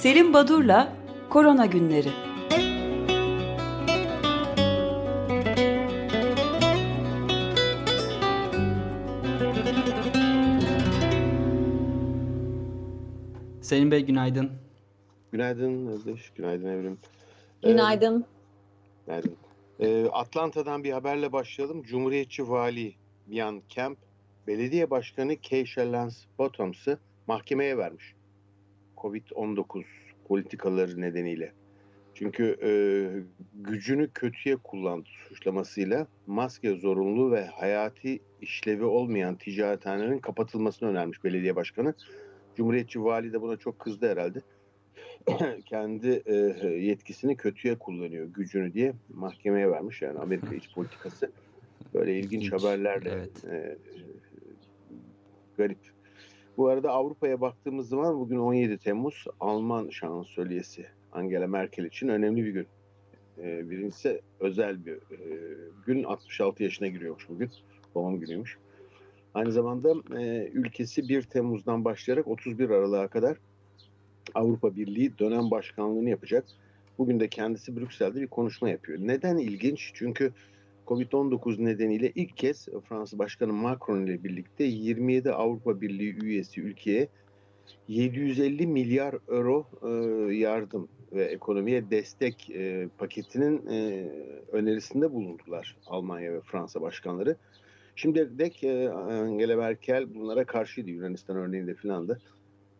Selim Badur'la Korona Günleri. Selim Bey günaydın. Günaydın Özdeş, günaydın Evrim. Günaydın. Ee, günaydın. Ee, Atlanta'dan bir haberle başlayalım. Cumhuriyetçi Vali Ian Kemp, belediye başkanı Keisha Lance Bottoms'ı mahkemeye vermiş. Covid-19 politikaları nedeniyle. Çünkü e, gücünü kötüye kullandı suçlamasıyla maske zorunluluğu ve hayati işlevi olmayan ticarethanelerin kapatılmasını önermiş belediye başkanı. Cumhuriyetçi vali de buna çok kızdı herhalde. Kendi e, yetkisini kötüye kullanıyor gücünü diye mahkemeye vermiş yani Amerika iç politikası. Böyle ilginç İlginç, haberlerle evet. e, garip. Bu arada Avrupa'ya baktığımız zaman bugün 17 Temmuz Alman şansölyesi Angela Merkel için önemli bir gün. E, birincisi özel bir e, gün 66 yaşına giriyormuş bugün. Doğum günüymüş. Aynı zamanda e, ülkesi 1 Temmuz'dan başlayarak 31 Aralık'a kadar Avrupa Birliği dönem başkanlığını yapacak. Bugün de kendisi Brüksel'de bir konuşma yapıyor. Neden ilginç? Çünkü Covid-19 nedeniyle ilk kez Fransa Başkanı Macron ile birlikte 27 Avrupa Birliği üyesi ülkeye 750 milyar euro e, yardım ve ekonomiye destek e, paketinin e, önerisinde bulundular Almanya ve Fransa başkanları. Şimdi dek Angela Merkel bunlara karşıydı Yunanistan örneğinde filan da.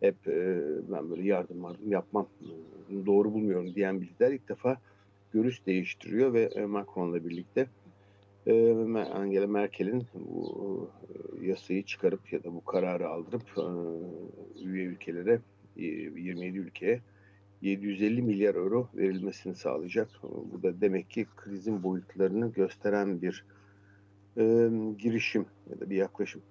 Hep ben böyle yardım yardım yapmam, doğru bulmuyorum diyen bir lider ilk defa görüş değiştiriyor ve Macron'la birlikte Angela Merkel'in bu e, yasayı çıkarıp ya da bu kararı aldırıp e, üye ülkelere e, 27 ülkeye 750 milyar euro verilmesini sağlayacak. Bu da demek ki krizin boyutlarını gösteren bir e, girişim ya da bir yaklaşım.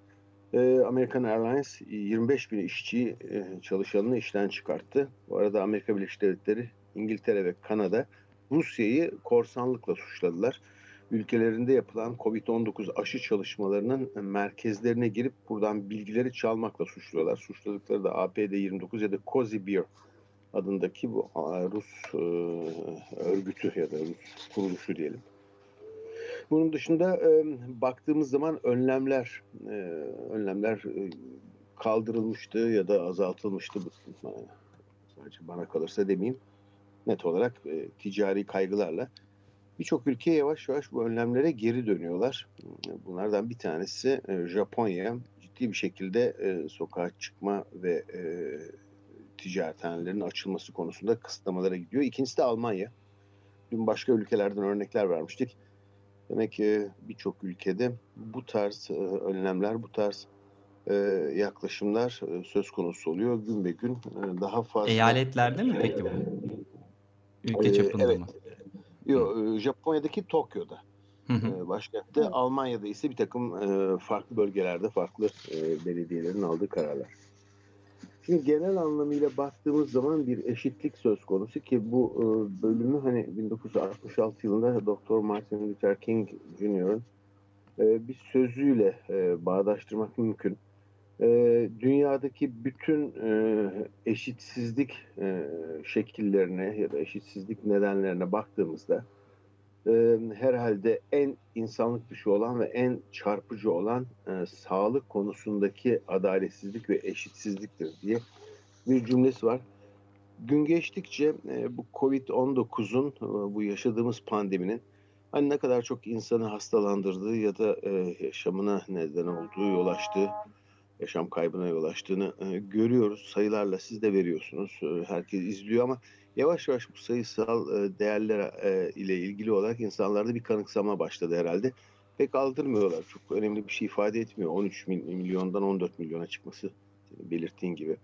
E, American Airlines 25 bin işçiyi e, çalışanını işten çıkarttı. Bu arada Amerika Birleşik Devletleri, İngiltere ve Kanada Rusya'yı korsanlıkla suçladılar. Ülkelerinde yapılan Covid-19 aşı çalışmalarının merkezlerine girip buradan bilgileri çalmakla suçluyorlar. Suçladıkları da APD-29 ya da Cozy adındaki bu Rus e, örgütü ya da Rus kuruluşu diyelim. Bunun dışında e, baktığımız zaman önlemler e, önlemler kaldırılmıştı ya da azaltılmıştı. Sadece bana kalırsa demeyeyim. Net olarak ticari kaygılarla birçok ülke yavaş yavaş bu önlemlere geri dönüyorlar. Bunlardan bir tanesi e, Japonya ciddi bir şekilde e, sokağa çıkma ve e, ticarethanelerin açılması konusunda kısıtlamalara gidiyor. İkincisi de Almanya. Dün başka ülkelerden örnekler vermiştik. Demek ki birçok ülkede bu tarz önlemler, bu tarz yaklaşımlar söz konusu oluyor. Gün be gün daha fazla. Eyaletlerde mi peki bu? Ülke çapında evet. mı? Yo, e, Japonya'daki Tokyo'da. Hı hı. e, başkentte. Almanya'da ise bir takım e, farklı bölgelerde farklı belediyelerin aldığı kararlar. Şimdi genel anlamıyla baktığımız zaman bir eşitlik söz konusu ki bu bölümü hani 1966 yılında Dr. Martin Luther King Jr.'ın bir sözüyle bağdaştırmak mümkün. E, dünyadaki bütün e, eşitsizlik e, şekillerine ya da eşitsizlik nedenlerine baktığımızda e, herhalde en insanlık dışı olan ve en çarpıcı olan sağlık konusundaki adaletsizlik ve eşitsizliktir diye bir cümlesi var. Gün geçtikçe bu Covid-19'un, e, bu yaşadığımız pandeminin hani ne kadar çok insanı hastalandırdığı ya da yaşamına neden olduğu, yol açtığı, yaşam kaybına yol açtığını e, görüyoruz. Sayılarla siz de veriyorsunuz. E, herkes izliyor ama yavaş yavaş bu sayısal e, değerler ile ilgili olarak insanlarda bir kanıksama başladı herhalde. Pek aldırmıyorlar. Çok önemli bir şey ifade etmiyor. 13 mil- milyondan 14 milyona çıkması belirttiğin gibi.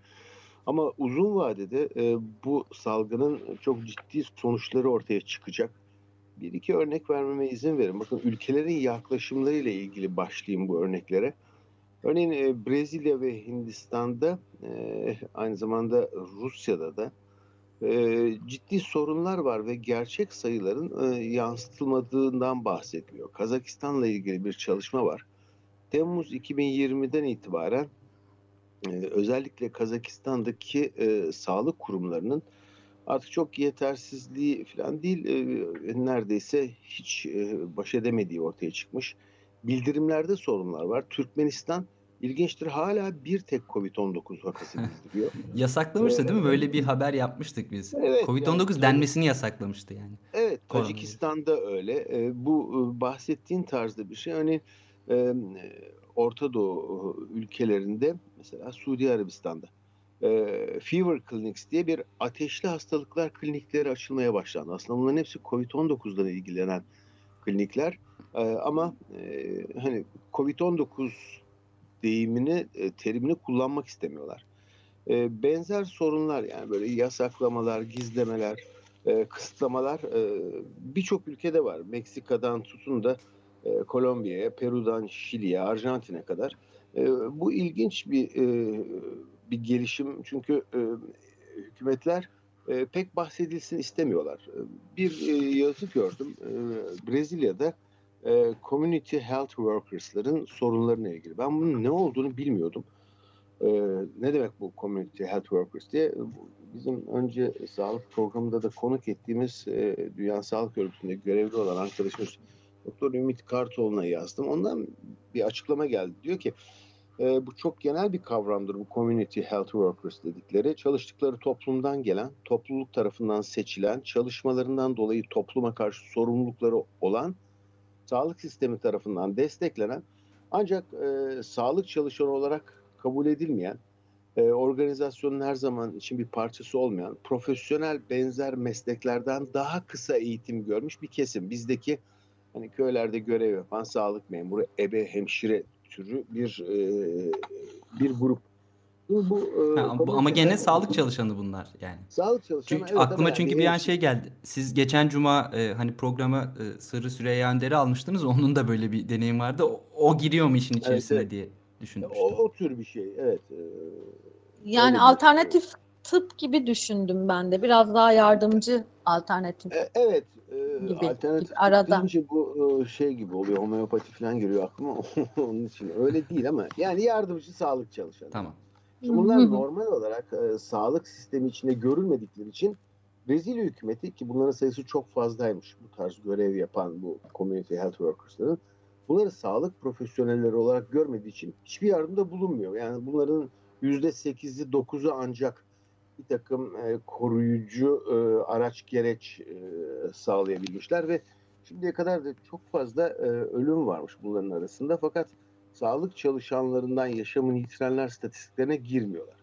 Ama uzun vadede bu salgının çok ciddi sonuçları ortaya çıkacak. Bir iki örnek vermeme izin verin. Bakın ülkelerin yaklaşımlarıyla ilgili başlayayım bu örneklere. Örneğin e, Brezilya ve Hindistan'da e, aynı zamanda Rusya'da da e, ciddi sorunlar var ve gerçek sayıların yansıtılmadığından bahsediliyor. Kazakistan'la ilgili bir çalışma var. Temmuz 2020'den itibaren özellikle Kazakistan'daki sağlık kurumlarının artık çok yetersizliği falan değil neredeyse hiç e, baş edemediği ortaya çıkmış. Bildirimlerde sorunlar var. Türkmenistan ilginçtir hala bir tek Covid-19 vakası bildiriyor. Yasaklamıştı değil mi? Böyle bir haber yapmıştık biz. Evet, Covid-19 yani- denmesini yasaklamıştı yani. Evet. Tacikistan'da öyle. E, bu e, bahsettiğin tarzda bir şey. Hani e, Orta Doğu ülkelerinde mesela Suudi Arabistan'da e, Fever Clinics diye bir ateşli hastalıklar klinikleri açılmaya başlandı. Aslında bunların hepsi Covid-19'dan ilgilenen klinikler. E, ama e, hani Covid-19 deyimini, e, terimini kullanmak istemiyorlar. E, benzer sorunlar yani böyle yasaklamalar, gizlemeler, e, kısıtlamalar e, birçok ülkede var. Meksika'dan tutun da e, Kolombiya'ya, Peru'dan Şili'ye, Arjantin'e kadar. E, bu ilginç bir e, bir gelişim çünkü e, hükümetler e, pek bahsedilsin istemiyorlar. E, Bir e, yazı gördüm e, Brezilya'da e, community health workers'ların sorunlarına ilgili. Ben bunun ne olduğunu bilmiyordum. Ne demek bu community health workers diye bizim önce sağlık programında da konuk ettiğimiz e, Dünya Sağlık Örgütü'nde görevli olan arkadaşımız Doktor Ümit Kartoğlu'na yazdım. Ondan bir açıklama geldi. Diyor ki e, bu çok genel bir kavramdır bu community health workers dedikleri. Çalıştıkları toplumdan gelen, topluluk tarafından seçilen, çalışmalarından dolayı topluma karşı sorumlulukları olan, sağlık sistemi tarafından desteklenen ancak e, sağlık çalışanı olarak kabul edilmeyen, e, organizasyonun her zaman için bir parçası olmayan, profesyonel benzer mesleklerden daha kısa eğitim görmüş bir kesim. Bizdeki hani köylerde görev yapan sağlık memuru, ebe, hemşire türü bir e, bir grup. Şimdi bu, e, Ha, bu- ama gene sağlık çalışanı bunlar yani. Sağlık çalışanı. Çünkü evet aklıma yani çünkü bir an şey geldi. Siz geçen cuma e, hani programa e, Sırrı Süreyya Önder'i almıştınız. Onun da böyle bir deneyim vardı. O, o giriyor mu işin içerisine evet. diye düşünmüştüm. o, o tür bir şey. Evet. e, Yani Öyle bir- alternatif tıp gibi düşündüm ben de. Biraz daha yardımcı alternatif. E, Evet. E, Gibi, alternatif gibi, arada. bu e, şey gibi oluyor. Homeopati falan giriyor aklıma. Onun için öyle değil ama yani yardımcı sağlık çalışanı. Tamam. Şimdi bunlar normal olarak e, sağlık sistemi içinde görülmedikleri için Brezilya hükümeti ki bunların sayısı çok fazlaymış bu tarz görev yapan bu community health workers'ların bunları sağlık profesyonelleri olarak görmediği için hiçbir yardımda bulunmuyor. Yani bunların yüzde sekizi dokuzu ancak bir takım e, koruyucu e, araç gereç e, sağlayabilmişler ve şimdiye kadar da çok fazla e, ölüm varmış bunların arasında fakat sağlık çalışanlarından yaşamını yitirenler statistiklerine girmiyorlar.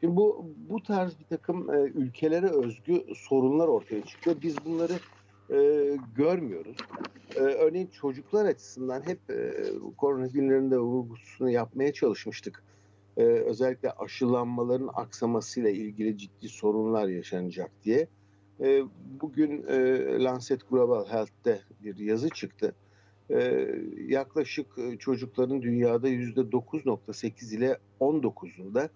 Şimdi bu bu tarz bir takım e, ülkelere özgü sorunlar ortaya çıkıyor. Biz bunları e, görmüyoruz. E, örneğin çocuklar açısından hep e, korona günlerinde vurgusunu yapmaya çalışmıştık. E, özellikle aşılanmaların aksamasıyla ilgili ciddi sorunlar yaşanacak diye. E, bugün e, Lancet Global Health'te bir yazı çıktı. Ee, yaklaşık e, çocukların dünyada yüzde 9.8 ile 19'unda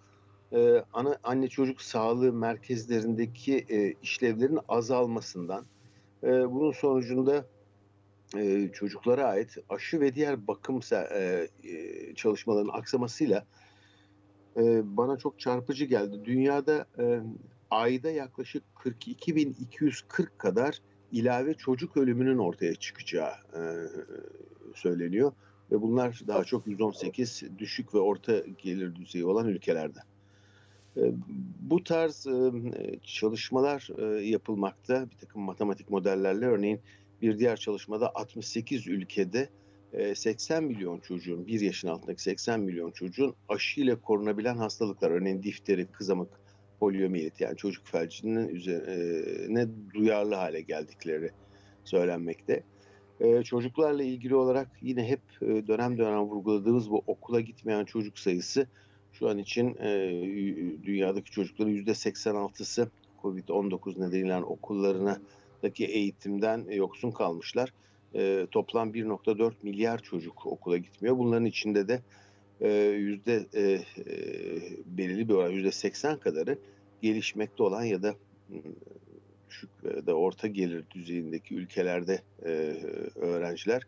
e, ana anne çocuk sağlığı merkezlerindeki e, işlevlerin azalmasından e, bunun sonucunda e, çocuklara ait aşı ve diğer bakım e, e, çalışmalarının aksamasıyla e, bana çok çarpıcı geldi. Dünyada e, ayda yaklaşık 42.240 kadar ilave çocuk ölümünün ortaya çıkacağı e, söyleniyor. Ve bunlar daha çok 118 düşük ve orta gelir düzeyi olan ülkelerde. Bu tarz çalışmalar yapılmakta bir takım matematik modellerle örneğin bir diğer çalışmada 68 ülkede 80 milyon çocuğun, 1 yaşın altındaki 80 milyon çocuğun aşıyla korunabilen hastalıklar örneğin difteri, kızamık, poliomiyelit yani çocuk felcinin üzerine duyarlı hale geldikleri söylenmekte. Çocuklarla ilgili olarak yine hep dönem dönem vurguladığımız bu okula gitmeyen çocuk sayısı şu an için dünyadaki çocukların yüzde 86'sı Covid-19 nedeniyle okullarındaki eğitimden yoksun kalmışlar. E, toplam 1.4 milyar çocuk okula gitmiyor. Bunların içinde de e, yüzde e, e, belirli bir oran yüzde 80 kadarı gelişmekte olan ya da m, düşük ya da orta gelir düzeyindeki ülkelerde e, öğrenciler.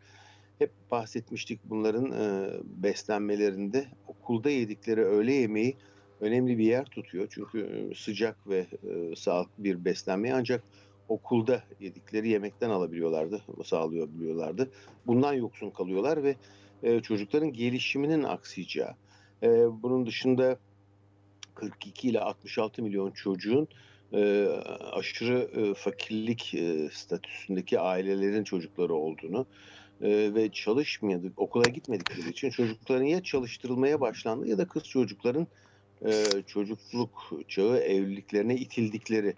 Hep bahsetmiştik bunların e, beslenmelerinde okul okulda yedikleri öğle yemeği önemli bir yer tutuyor. Çünkü e, sıcak ve e, sağlıklı bir beslenmeyi ancak okulda yedikleri yemekten alabiliyorlardı, sağlayabiliyorlardı. Bundan yoksun kalıyorlar ve e, çocukların gelişiminin aksayacağı. E, bunun dışında 42 ile 66 milyon çocuğun e, aşırı e, fakirlik e, statüsündeki ailelerin çocukları olduğunu e, ve çalışmadık, okula gitmedikleri için çocukların ya çalıştırılmaya başlandı ya da kız çocukların e, çocukluk çağı evliliklerine itildikleri.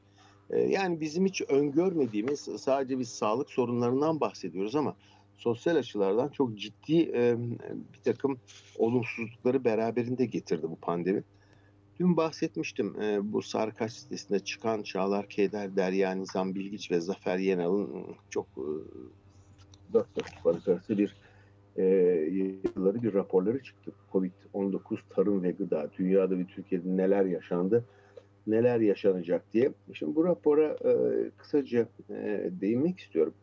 E, yani bizim hiç öngörmediğimiz sadece biz sağlık sorunlarından bahsediyoruz ama sosyal açılardan çok ciddi bir takım olumsuzlukları beraberinde getirdi bu pandemi. Dün bahsetmiştim e, bu Sarkaç sitesinde çıkan Çağlar Keder, Derya Nizam Bilgiç ve Zafer Yenal'ın çok e, dört dörtlük arası bir e, yılları bir raporları çıktı. Covid-19 tarım ve gıda, dünyada ve Türkiye'de neler yaşandı, neler yaşanacak diye. Şimdi bu rapora e, kısaca e, değinmek istiyorum.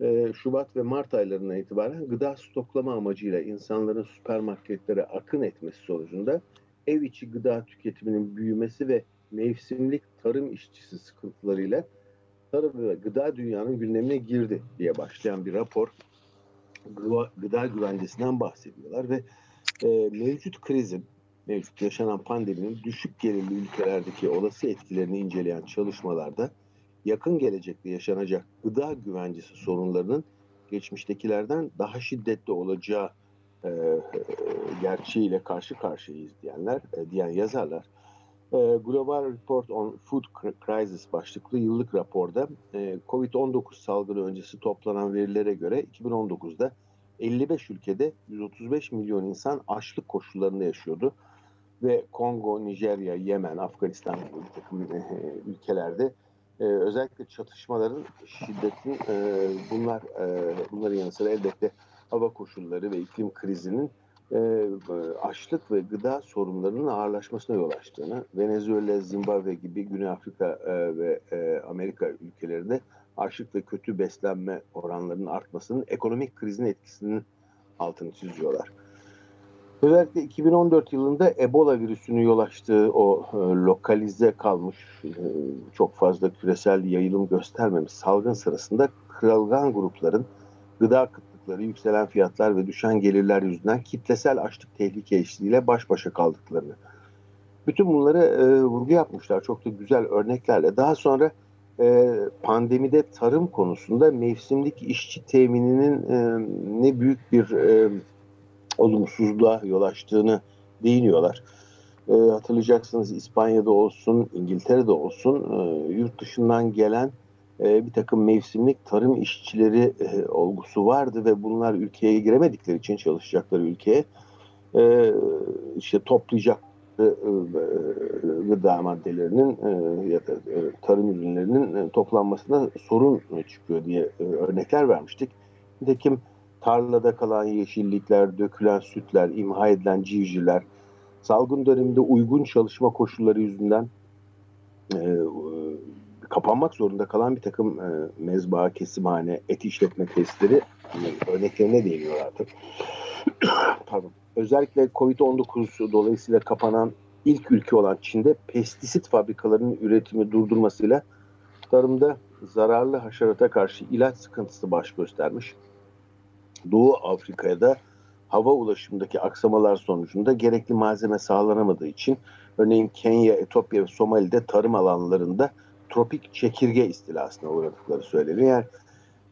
E, Şubat ve Mart aylarından itibaren gıda stoklama amacıyla insanların süpermarketlere akın etmesi sonucunda ev içi gıda tüketiminin büyümesi ve mevsimlik tarım işçisi sıkıntılarıyla tarım ve gıda dünyanın gündemine girdi diye başlayan bir rapor gıda güvencesinden bahsediyorlar ve e, mevcut krizin, mevcut yaşanan pandeminin düşük gelirli ülkelerdeki olası etkilerini inceleyen çalışmalarda yakın gelecekte yaşanacak gıda güvencesi sorunlarının geçmiştekilerden daha şiddetli olacağı e, e, gerçeğiyle karşı karşıyayız diyenler, e, diyen yazarlar. E, Global Report on Food Crisis başlıklı yıllık raporda e, COVID-19 salgını öncesi toplanan verilere göre 2019'da 55 ülkede 135 milyon insan açlık koşullarında yaşıyordu ve Kongo, Nijerya, Yemen, Afganistan gibi takım e, ülkelerde e, özellikle çatışmaların şiddetli e, bunlar e, bunların yanı sıra elbette hava koşulları ve iklim krizinin e, açlık ve gıda sorunlarının ağırlaşmasına yol açtığını, Venezuela, Zimbabwe gibi Güney Afrika e, ve e, Amerika ülkelerinde açlık ve kötü beslenme oranlarının artmasının ekonomik krizin etkisinin altını çiziyorlar. Özellikle 2014 yılında Ebola virüsünün yol açtığı o e, lokalize kalmış, e, çok fazla küresel yayılım göstermemiş salgın sırasında kırılgan grupların gıda kıtlıkları, yükselen fiyatlar ve düşen gelirler yüzünden kitlesel açlık tehlike eşliğiyle baş başa kaldıklarını. Bütün bunları e, vurgu yapmışlar çok da güzel örneklerle. Daha sonra e, pandemide tarım konusunda mevsimlik işçi temininin e, ne büyük bir e, olumsuzluğa yol açtığını değiniyorlar. E, hatırlayacaksınız İspanya'da olsun, İngiltere'de olsun e, yurt dışından gelen e, bir takım mevsimlik tarım işçileri e, olgusu vardı ve bunlar ülkeye giremedikleri için çalışacakları ülkeye e, işte toplayacak e, gıda maddelerinin e, ya da e, tarım ürünlerinin toplanmasına sorun çıkıyor diye örnekler vermiştik. Nitekim tarlada kalan yeşillikler, dökülen sütler, imha edilen civcivler, salgın döneminde uygun çalışma koşulları yüzünden kapanmak zorunda kalan bir takım mezba, kesimhane, et işletme testleri örneklerine değiniyorlardı. Pardon özellikle Covid-19 dolayısıyla kapanan ilk ülke olan Çin'de pestisit fabrikalarının üretimi durdurmasıyla tarımda zararlı haşerata karşı ilaç sıkıntısı baş göstermiş. Doğu Afrika'ya da hava ulaşımındaki aksamalar sonucunda gerekli malzeme sağlanamadığı için örneğin Kenya, Etiyopya ve Somali'de tarım alanlarında tropik çekirge istilasına uğradıkları söyleniyor. Yani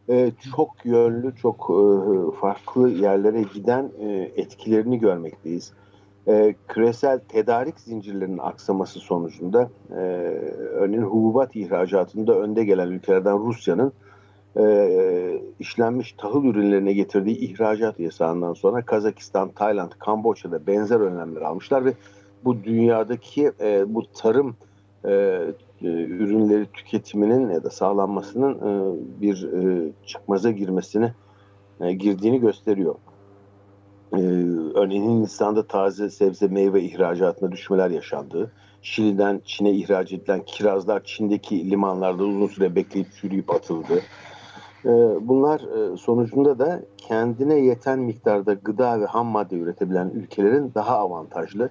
e, çok yönlü, çok e, farklı yerlere giden e, etkilerini görmekteyiz. E, küresel tedarik zincirlerinin aksaması sonucunda e, örneğin hububat ihracatında önde gelen ülkelerden Rusya'nın e, işlenmiş tahıl ürünlerine getirdiği ihracat yasağından sonra Kazakistan, Tayland, Kamboçya'da benzer önlemler almışlar ve bu dünyadaki e, bu tarım e, e, ürünleri tüketiminin ya da sağlanmasının e, bir e, çıkmaza girmesini e, girdiğini gösteriyor. E, örneğin Hindistan'da taze sebze meyve ihracatında düşmeler yaşandığı, Şili'den Çin'e ihraç edilen kirazlar Çin'deki limanlarda uzun süre bekleyip çürüyüp atıldı. Bunlar sonucunda da kendine yeten miktarda gıda ve ham madde üretebilen ülkelerin daha avantajlı,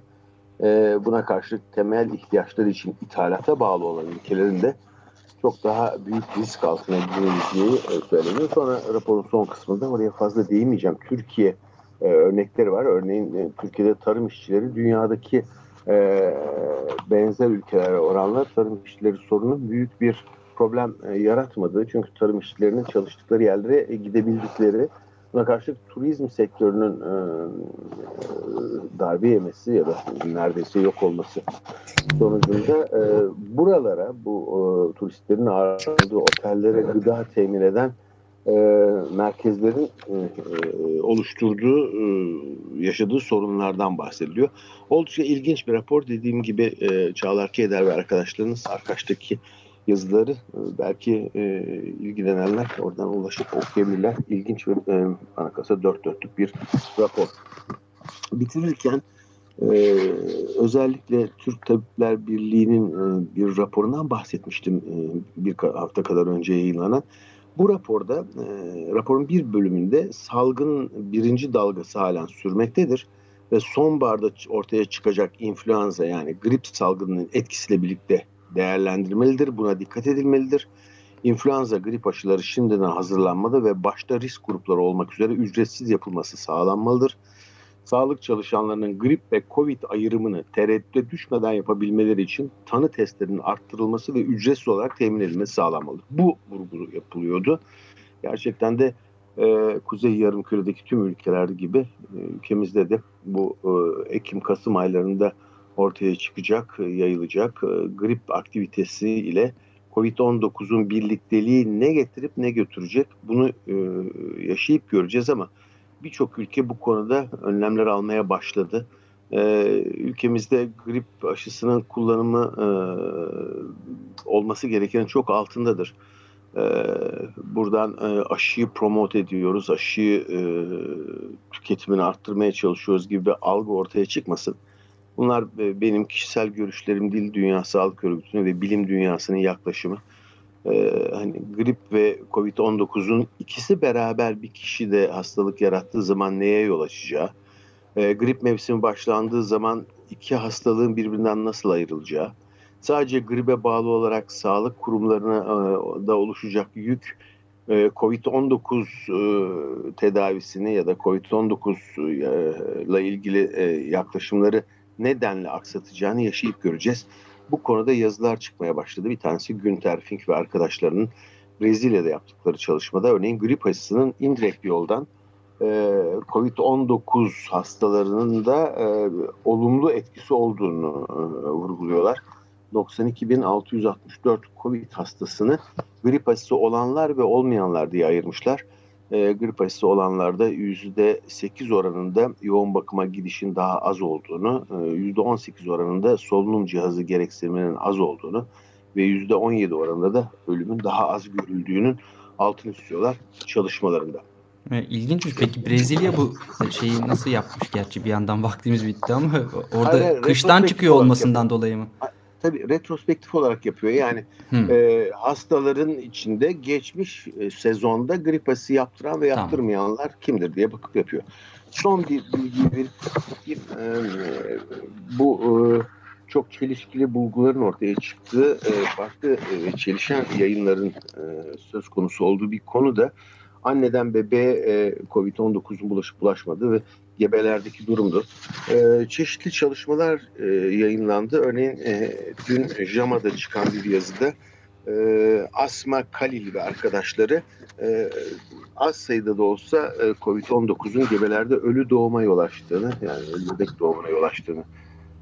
buna karşılık temel ihtiyaçları için ithalata bağlı olan ülkelerin de çok daha büyük risk altına girebileceği söyleniyor. Sonra raporun son kısmında oraya fazla değinmeyeceğim. Türkiye örnekleri var. Örneğin Türkiye'de tarım işçileri dünyadaki benzer ülkelere oranla tarım işçileri sorunu büyük bir problem e, yaratmadı. Çünkü tarım işçilerinin çalıştıkları yerlere e, gidebildikleri buna karşılık turizm sektörünün e, darbe yemesi ya da neredeyse yok olması sonucunda buralara bu turistlerin ağırladığı otellere gıda temin eden merkezlerin oluşturduğu yaşadığı sorunlardan bahsediliyor. Oldukça ilginç bir rapor. Dediğim gibi Çağlar Keder ve arkadaşlarınız Arkaç'taki yazıları e, belki e, ilgilenenler oradan ulaşıp okuyabilirler. İlginç ve e, bana kalsa dört dörtlük bir rapor. Bitirirken e, özellikle Türk Tabipler Birliği'nin e, bir raporundan bahsetmiştim e, bir hafta kadar önce yayınlanan. Bu raporda, e, raporun bir bölümünde salgın birinci dalgası halen sürmektedir ve sonbaharda ortaya çıkacak influenza yani grip salgınının etkisiyle birlikte değerlendirmelidir. Buna dikkat edilmelidir. İnfluenza grip aşıları şimdiden hazırlanmalı ve başta risk grupları olmak üzere ücretsiz yapılması sağlanmalıdır. Sağlık çalışanlarının grip ve COVID ayrımını tereddüte düşmeden yapabilmeleri için tanı testlerinin arttırılması ve ücretsiz olarak temin edilmesi sağlanmalıdır. Bu vurgu yapılıyordu. Gerçekten de e, Kuzey Yarımküre'deki tüm ülkeler gibi e, ülkemizde de bu e, Ekim-Kasım aylarında ortaya çıkacak, e, yayılacak e, grip aktivitesi ile Covid-19'un birlikteliği ne getirip ne götürecek bunu e, yaşayıp göreceğiz ama birçok ülke bu konuda önlemler almaya başladı. ülkemizde grip aşısının kullanımı olması gereken çok altındadır. buradan aşıyı promote ediyoruz, aşıyı tüketimini arttırmaya çalışıyoruz gibi bir algı ortaya çıkmasın. Bunlar e, benim kişisel görüşlerim değil, Dünya Sağlık Örgütü'nün ve bilim dünyasının yaklaşımı. Ee, hani grip ve Covid-19'un ikisi beraber bir kişide hastalık yarattığı zaman neye yol açacağı, e, grip mevsimi başlandığı zaman iki hastalığın birbirinden nasıl ayrılacağı, sadece gribe bağlı olarak sağlık kurumlarına e, da oluşacak yük, e, Covid-19 e, tedavisini ya da Covid-19 e, ile ilgili e, yaklaşımları nedenle aksatacağını yaşayıp göreceğiz. Bu konuda yazılar çıkmaya başladı. Bir tanesi Günter Fink ve arkadaşlarının Brezilya'da yaptıkları çalışmada örneğin grip aşısının indirekt yoldan e, COVID-19 hastalarının da e, olumlu etkisi olduğunu e, vurguluyorlar. 92.664 COVID hastasını grip aşısı olanlar ve olmayanlar diye ayırmışlar e, grip aşısı olanlarda %8 oranında yoğun bakıma gidişin daha az olduğunu, e, %18 oranında solunum cihazı gereksiniminin az olduğunu ve %17 oranında da ölümün daha az görüldüğünün altını istiyorlar çalışmalarında. İlginç. Peki Brezilya bu şeyi nasıl yapmış? Gerçi bir yandan vaktimiz bitti ama orada hayır, kıştan çıkıyor olmasından yapıyor. dolayı mı? Tabii retrospektif olarak yapıyor. Yani hmm. e, hastaların içinde geçmiş e, sezonda grip aşısı yaptıran ve yaptırmayanlar tamam. kimdir diye bakıp yapıyor. Son bir bilgi verip e, bu e, çok çelişkili bulguların ortaya çıktığı e, farklı e, çelişen yayınların e, söz konusu olduğu bir konu da anneden bebeğe e, COVID-19'un bulaşıp bulaşmadığı ve gebelerdeki durumdu. E, çeşitli çalışmalar e, yayınlandı. Örneğin e, dün JAMA'da çıkan bir yazıda e, Asma Kalil ve arkadaşları e, az sayıda da olsa e, COVID-19'un gebelerde ölü doğuma yol açtığını yani bebek doğumuna yol açtığını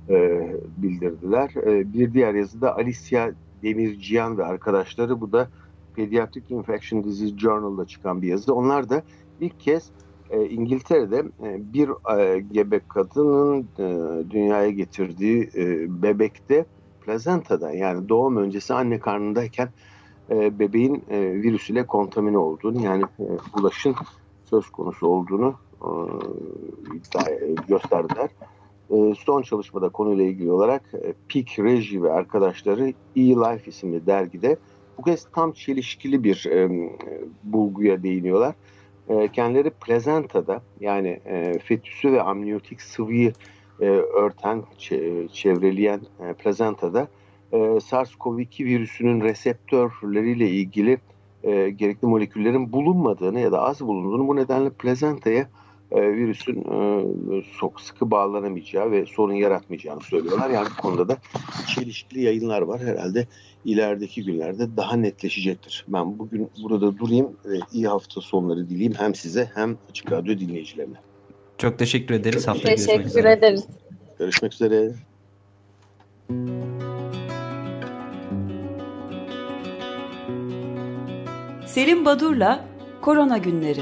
e, bildirdiler. E, bir diğer yazıda Alicia Demirciyan ve arkadaşları bu da Pediatric Infection Disease Journal'da çıkan bir yazı. Onlar da ilk kez e, İngiltere'de e, bir e, gebe kadının e, dünyaya getirdiği e, bebekte plazantada yani doğum öncesi anne karnındayken e, bebeğin e, virüs ile kontamine olduğunu yani e, bulaşın söz konusu olduğunu e, e, gösterdiler. E, son çalışmada konuyla ilgili olarak e, Peak Reji ve arkadaşları E-Life isimli dergide Bu kez tam çelişkili bir e, bulguya değiniyorlar. E, kendileri plazantada yani e, fetüsü ve amniyotik sıvıyı e, örten, çevreleyen e, plazantada e, SARS-CoV-2 virüsünün reseptörleriyle ilgili e, gerekli moleküllerin bulunmadığını ya da az bulunduğunu bu nedenle plazantaya e, virüsün e, çok sıkı bağlanamayacağı ve sorun yaratmayacağını söylüyorlar. Yani bu konuda da çelişkili yayınlar var. Herhalde ilerideki günlerde daha netleşecektir. Ben bugün burada durayım ve iyi hafta sonları dileyim hem size hem Açık Radyo dinleyicilerine. Çok teşekkür ederiz. Çok Haftaya teşekkür görüşmek üzere. ederiz. Görüşmek üzere. Selim Badur'la Korona Günleri.